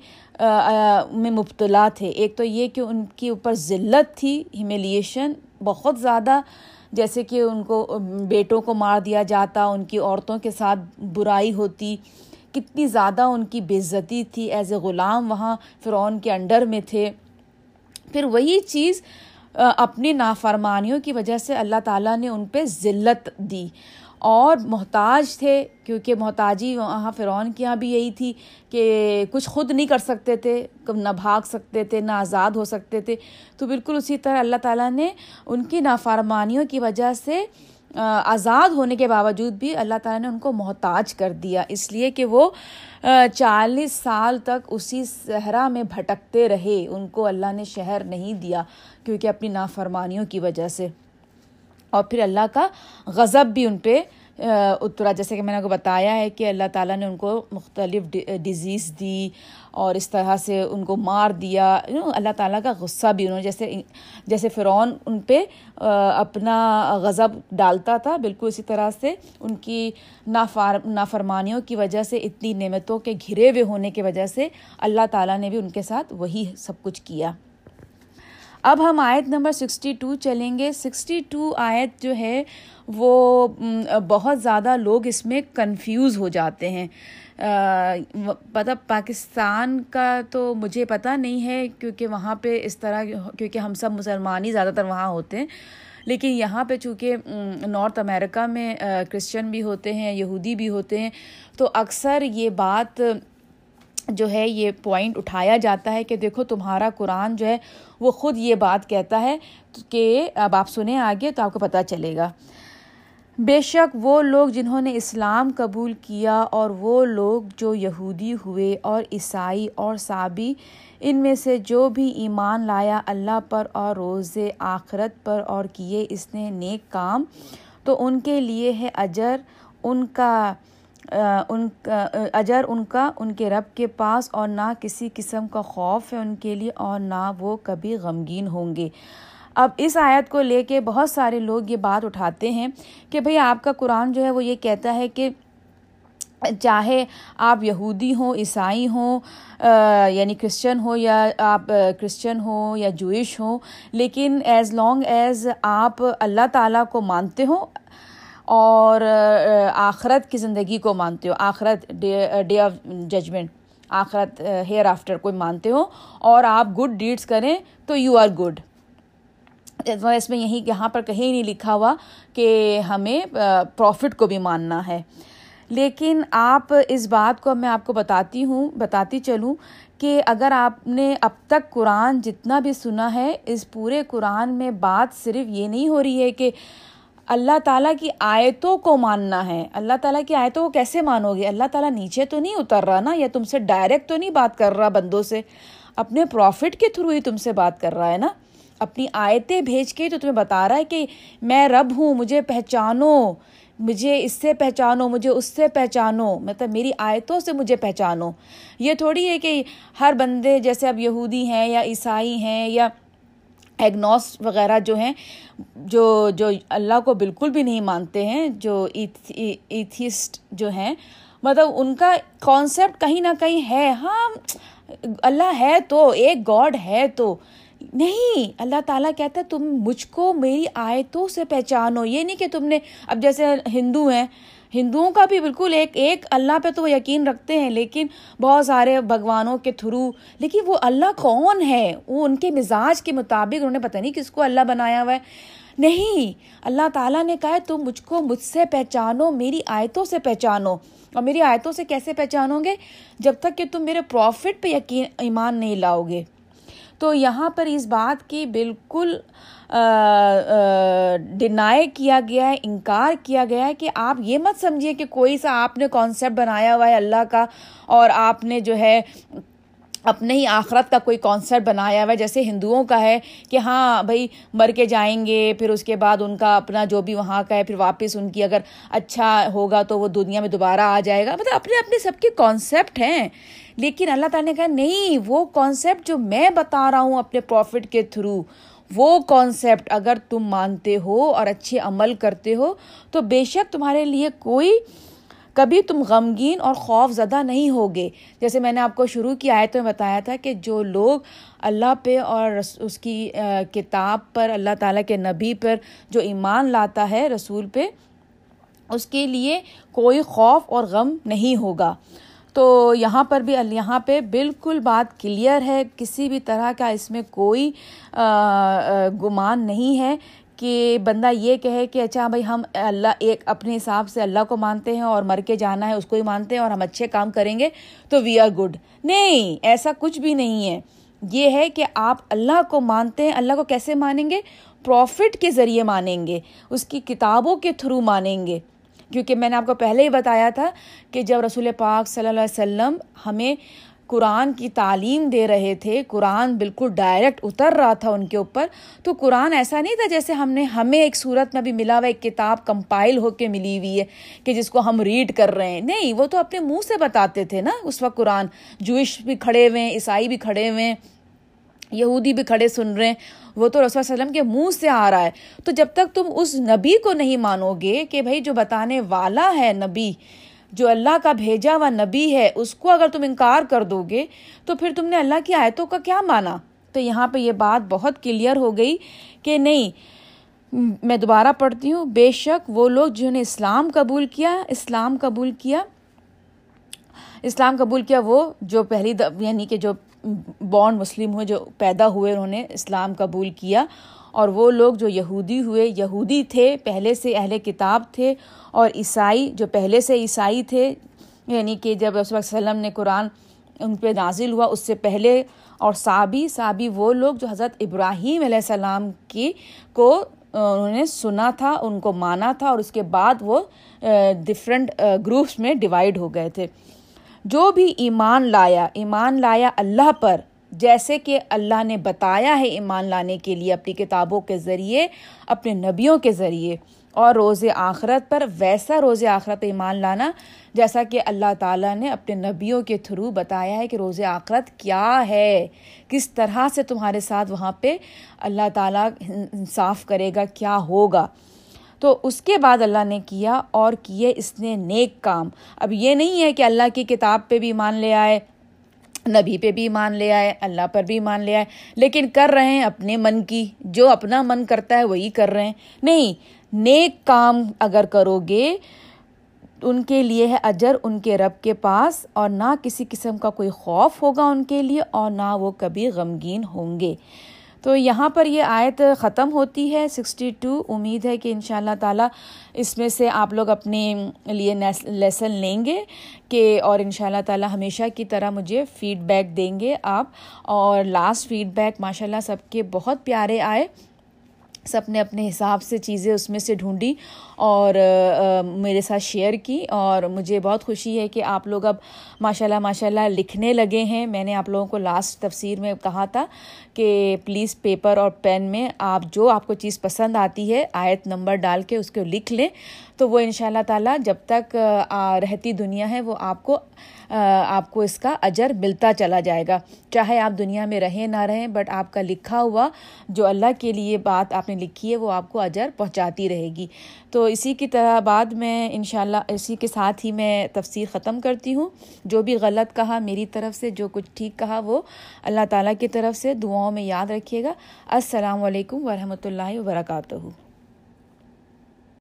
میں مبتلا تھے۔ ایک تو یہ کہ ان کے اوپر ذلت تھی ہیمیلیشن بہت زیادہ، جیسے کہ ان کو بیٹوں کو مار دیا جاتا، ان کی عورتوں کے ساتھ برائی ہوتی، کتنی زیادہ ان کی بےزتی تھی۔ ایز اے غلام وہاں فرعون کے انڈر میں تھے۔ پھر وہی چیز اپنی نافرمانیوں کی وجہ سے اللہ تعالیٰ نے ان پہ ذلت دی۔ اور محتاج تھے، کیونکہ محتاجی وہاں فرعون کے یہاں بھی یہی تھی کہ کچھ خود نہیں کر سکتے تھے، نہ بھاگ سکتے تھے، نہ آزاد ہو سکتے تھے۔ تو بالکل اسی طرح اللہ تعالیٰ نے ان کی نافرمانیوں کی وجہ سے آزاد ہونے کے باوجود بھی اللہ تعالیٰ نے ان کو محتاج کر دیا۔ اس لیے کہ وہ چالیس سال تک اسی صحرا میں بھٹکتے رہے۔ ان کو اللہ نے شہر نہیں دیا کیونکہ اپنی نافرمانیوں کی وجہ سے۔ اور پھر اللہ کا غضب بھی ان پہ اترا، جیسے کہ میں نے کو بتایا ہے کہ اللہ تعالیٰ نے ان کو مختلف ڈیزیز دی اور اس طرح سے ان کو مار دیا اللہ تعالیٰ کا غصہ بھی انہوں نے، جیسے جیسے فرعون ان پہ اپنا غضب ڈالتا تھا، بالکل اسی طرح سے ان کی نافار، نافرمانیوں کی وجہ سے، اتنی نعمتوں کے گھرے ہوئے ہونے کی وجہ سے اللہ تعالیٰ نے بھی ان کے ساتھ وہی سب کچھ کیا۔ اب ہم آیت نمبر سکسٹی ٹو چلیں گے۔ سکسٹی ٹو آیت جو ہے وہ بہت زیادہ لوگ اس میں کنفیوز ہو جاتے ہیں۔ پتہ پاکستان کا تو مجھے پتہ نہیں ہے، کیونکہ وہاں پہ اس طرح، کیونکہ ہم سب مسلمان ہی زیادہ تر وہاں ہوتے ہیں۔ لیکن یہاں پہ چونکہ نارتھ امریکہ میں کرسچن بھی ہوتے ہیں، یہودی بھی ہوتے ہیں، تو اکثر یہ بات، جو ہے، یہ پوائنٹ اٹھایا جاتا ہے کہ دیکھو، تمہارا قرآن جو ہے، وہ خود یہ بات کہتا ہے کہ، اب آپ سنیں آگے تو آپ کو پتہ چلے گا۔ بے شک وہ لوگ جنہوں نے اسلام قبول کیا اور وہ لوگ جو یہودی ہوئے اور عیسائی اور صابی، ان میں سے جو بھی ایمان لایا اللہ پر اور روز آخرت پر اور کیے اس نے نیک کام، تو ان کے لیے ہے اجر، ان کا ان کا اجر ان کا ان کے رب کے پاس اور نہ کسی قسم کا خوف ہے ان کے لیے اور نہ وہ کبھی غمگین ہوں گے۔ اب اس آیت کو لے کے بہت سارے لوگ یہ بات اٹھاتے ہیں کہ بھئی آپ کا قرآن جو ہے وہ یہ کہتا ہے کہ چاہے آپ یہودی ہوں، عیسائی ہوں یعنی کرسچن ہو یا آپ کرسچن ہوں یا جوئش ہوں، لیکن ایز لانگ ایز آپ اللہ تعالیٰ کو مانتے ہوں اور آخرت کی زندگی کو مانتے ہو، آخرت ڈے آف ججمنٹ آخرت ہیئر آفٹر کوئی مانتے ہو اور آپ گڈ ڈیڈس کریں تو یو آر گڈ اس میں یہی یہاں پر کہیں نہیں لکھا ہوا کہ ہمیں پروفٹ کو بھی ماننا ہے۔ لیکن آپ اس بات کو میں آپ کو بتاتی ہوں، بتاتی چلوں کہ اگر آپ نے اب تک قرآن جتنا بھی سنا ہے، اس پورے قرآن میں بات صرف یہ نہیں ہو رہی ہے کہ اللہ تعالیٰ کی آیتوں کو ماننا ہے۔ اللہ تعالیٰ کی آیتوں کو کیسے مانو گے؟ اللہ تعالیٰ نیچے تو نہیں اتر رہا نا، یا تم سے ڈائریکٹ تو نہیں بات کر رہا بندوں سے؟ اپنے پروفٹ کے تھرو ہی تم سے بات کر رہا ہے نا۔ اپنی آیتیں بھیج کے تو تمہیں بتا رہا ہے کہ میں رب ہوں، مجھے پہچانو، مجھے اس سے پہچانو، مجھے اس سے پہچانو مطلب میری آیتوں سے مجھے پہچانو۔ یہ تھوڑی ہے کہ ہر بندے جیسے اب یہودی ہیں یا عیسائی ہیں یا ایگنوس وغیرہ جو ہیں، جو جو اللہ کو بالکل بھی نہیں مانتے ہیں، جو ایتھیسٹ جو ہیں مطلب ان کا کانسیپٹ کہیں نہ کہیں ہے۔ ہاں اللہ ہے تو، ایک گاڈ ہے تو۔ نہیں، اللہ تعالیٰ کہتا ہے تم مجھ کو میری آیتوں سے پہچانو۔ یہ نہیں کہ تم نے، اب جیسے ہندو ہیں، ہندوؤں کا بھی بالکل ایک ایک اللہ پہ تو وہ یقین رکھتے ہیں، لیکن بہت سارے بھگوانوں کے تھرو۔ لیکن وہ اللہ کون ہے؟ وہ ان کے مزاج کے مطابق، انہوں نے پتہ نہیں کس کو اللہ بنایا ہوا ہے۔ نہیں، اللہ تعالیٰ نے کہا ہے تم مجھ کو مجھ سے پہچانو، میری آیتوں سے پہچانو۔ اور میری آیتوں سے کیسے پہچانو گے؟ جب تک کہ تم میرے پروفٹ پہ یقین، ایمان نہیں لاؤ گے۔ تو یہاں پر اس بات کی بالکل ڈینائی کیا گیا ہے، انکار کیا گیا ہے کہ آپ یہ مت سمجھیے کہ کوئی سا آپ نے کانسیپٹ بنایا ہوا ہے اللہ کا اور آپ نے جو ہے اپنے ہی آخرت کا کوئی کانسیپٹ بنایا ہوا ہے، جیسے ہندوؤں کا ہے کہ ہاں بھائی مر کے جائیں گے، پھر اس کے بعد ان کا اپنا جو بھی وہاں کا ہے، پھر واپس ان کی اگر اچھا ہوگا تو وہ دنیا میں دوبارہ آ جائے گا۔ مطلب اپنے اپنے سب کے کانسیپٹ ہیں۔ لیکن اللہ تعالیٰ نے کہا، نہیں، وہ کانسیپٹ جو میں بتا رہا ہوں اپنے پروفٹ کے تھرو وہ کانسیپٹ اگر تم مانتے ہو اور اچھے عمل کرتے ہو، تو بے شک تمہارے لیے کوئی کبھی تم غمگین اور خوف زدہ نہیں ہوگے۔ جیسے میں نے آپ کو شروع کی آیت میں بتایا تھا کہ جو لوگ اللہ پہ اور اس کی کتاب پر، اللہ تعالیٰ کے نبی پر جو ایمان لاتا ہے رسول پہ، اس کے لیے کوئی خوف اور غم نہیں ہوگا۔ تو یہاں پر بھی، یہاں پہ بالکل بات کلیئر ہے۔ کسی بھی طرح کا اس میں کوئی گمان نہیں ہے کہ بندہ یہ کہے کہ اچھا بھائی ہم اللہ ایک اپنے حساب سے اللہ کو مانتے ہیں اور مر کے جانا ہے اس کو ہی مانتے ہیں اور ہم اچھے کام کریں گے تو وی آر گڈ نہیں، ایسا کچھ بھی نہیں ہے۔ یہ ہے کہ آپ اللہ کو مانتے ہیں، اللہ کو کیسے مانیں گے؟ پروفٹ کے ذریعے مانیں گے، اس کی کتابوں کے تھرو مانیں گے۔ کیونکہ میں نے آپ کو پہلے ہی بتایا تھا کہ جب رسول پاک صلی اللہ علیہ وسلم ہمیں قرآن کی تعلیم دے رہے تھے، قرآن بالکل ڈائریکٹ اتر رہا تھا ان کے اوپر، تو قرآن ایسا نہیں تھا جیسے ہم نے، ہمیں ایک صورت میں بھی ملا ہوا، ایک کتاب کمپائل ہو کے ملی ہوئی ہے کہ جس کو ہم ریڈ کر رہے ہیں۔ نہیں، وہ تو اپنے منہ سے بتاتے تھے نا اس وقت قرآن۔ جوئش بھی کھڑے ہوئے ہیں، عیسائی بھی کھڑے ہوئے ہیں، یہودی بھی کھڑے سن رہے ہیں۔ وہ تو رسول وسلم کے منہ سے آ رہا ہے۔ تو جب تک تم اس نبی کو نہیں مانو گے کہ بھائی جو بتانے والا ہے نبی جو اللہ کا بھیجا ہوا نبی ہے، اس کو اگر تم انکار کر دو گے، تو پھر تم نے اللہ کی آیتوں کا کیا مانا؟ تو یہاں پہ یہ بات بہت کلیئر ہو گئی کہ نہیں، میں دوبارہ پڑھتی ہوں۔ بے شک وہ لوگ جنہوں نے اسلام قبول کیا، اسلام قبول کیا، اسلام قبول کیا وہ جو پہلی یعنی کہ جو بورن مسلم ہوئے، جو پیدا ہوئے، انہوں نے اسلام قبول کیا۔ اور وہ لوگ جو یہودی ہوئے، یہودی تھے، پہلے سے اہل کتاب تھے، اور عیسائی جو پہلے سے عیسائی تھے یعنی کہ جب رسول وسلم نے قرآن ان پہ نازل ہوا، اس سے پہلے اور صابی صابی وہ لوگ جو حضرت ابراہیم علیہ السلام کی کو انہوں نے سنا تھا، ان کو مانا تھا، اور اس کے بعد وہ ڈفرینٹ گروپس میں ڈیوائڈ ہو گئے تھے۔ جو بھی ایمان لایا ایمان لایا اللہ پر جیسے کہ اللہ نے بتایا ہے ایمان لانے کے لیے اپنی کتابوں کے ذریعے، اپنے نبیوں کے ذریعے۔ اور روز آخرت پر ویسا روز آخرت ایمان لانا جیسا کہ اللہ تعالیٰ نے اپنے نبیوں کے تھرو بتایا ہے کہ روز آخرت کیا ہے، کس طرح سے تمہارے ساتھ وہاں پہ اللہ تعالیٰ انصاف کرے گا، کیا ہوگا۔ تو اس کے بعد اللہ نے کیا اور کیے اس نے نیک کام۔ اب یہ نہیں ہے کہ اللہ کی کتاب پہ بھی مان لے آئے۔ نبی پہ بھی مان لے آئے، اللہ پر بھی مان لے آئے۔ لیکن کر رہے ہیں اپنے من کی، جو اپنا من کرتا ہے وہی کر رہے ہیں۔ نہیں، نیک کام اگر کرو گے، ان کے لیے ہے اجر ان کے رب کے پاس، اور نہ کسی قسم کا کوئی خوف ہوگا ان کے لیے، اور نہ وہ کبھی غمگین ہوں گے۔ تو یہاں پر یہ آیت ختم ہوتی ہے۔ سکسٹی ٹو، امید ہے کہ ان شاء اللہ تعالیٰ اس میں سے آپ لوگ اپنے لیے لیسن لیں گے کہ اور ان شاء اللہ تعالیٰ ہمیشہ کی طرح مجھے فیڈ بیک دیں گے آپ۔ اور لاسٹ فیڈ بیک ماشاء اللہ سب کے بہت پیارے آئے۔ سب نے اپنے حساب سے چیزیں اس میں سے ڈھونڈی۔ اور میرے ساتھ شیئر کی اور مجھے بہت خوشی ہے کہ آپ لوگ اب ماشاء اللہ ماشاء اللہ لکھنے لگے ہیں۔ میں نے آپ لوگوں کو لاسٹ تفسیر میں کہا تھا کہ پلیز پیپر اور پین میں آپ جو آپ کو چیز پسند آتی ہے، آیت نمبر ڈال کے اس کو لکھ لیں۔ تو وہ ان شاء اللہ تعالیٰ جب تک رہتی دنیا ہے، وہ آپ کو آپ کو اس کا اجر ملتا چلا جائے گا۔ چاہے آپ دنیا میں رہیں، نہ رہیں بٹ آپ کا لکھا ہوا جو اللہ کے لیے بات آپ نے لکھی ہے، وہ آپ کو اجر پہنچاتی رہے گی۔ تو اسی کی طرح بعد میں ان شاء اللہ اسی کے ساتھ ہی میں تفسیر ختم کرتی ہوں۔ جو بھی غلط کہا میری طرف سے، جو کچھ ٹھیک کہا وہ اللہ تعالیٰ کی طرف سے دعاؤں میں یاد رکھیے گا۔ السلام علیکم ورحمۃ اللہ وبرکاتہ۔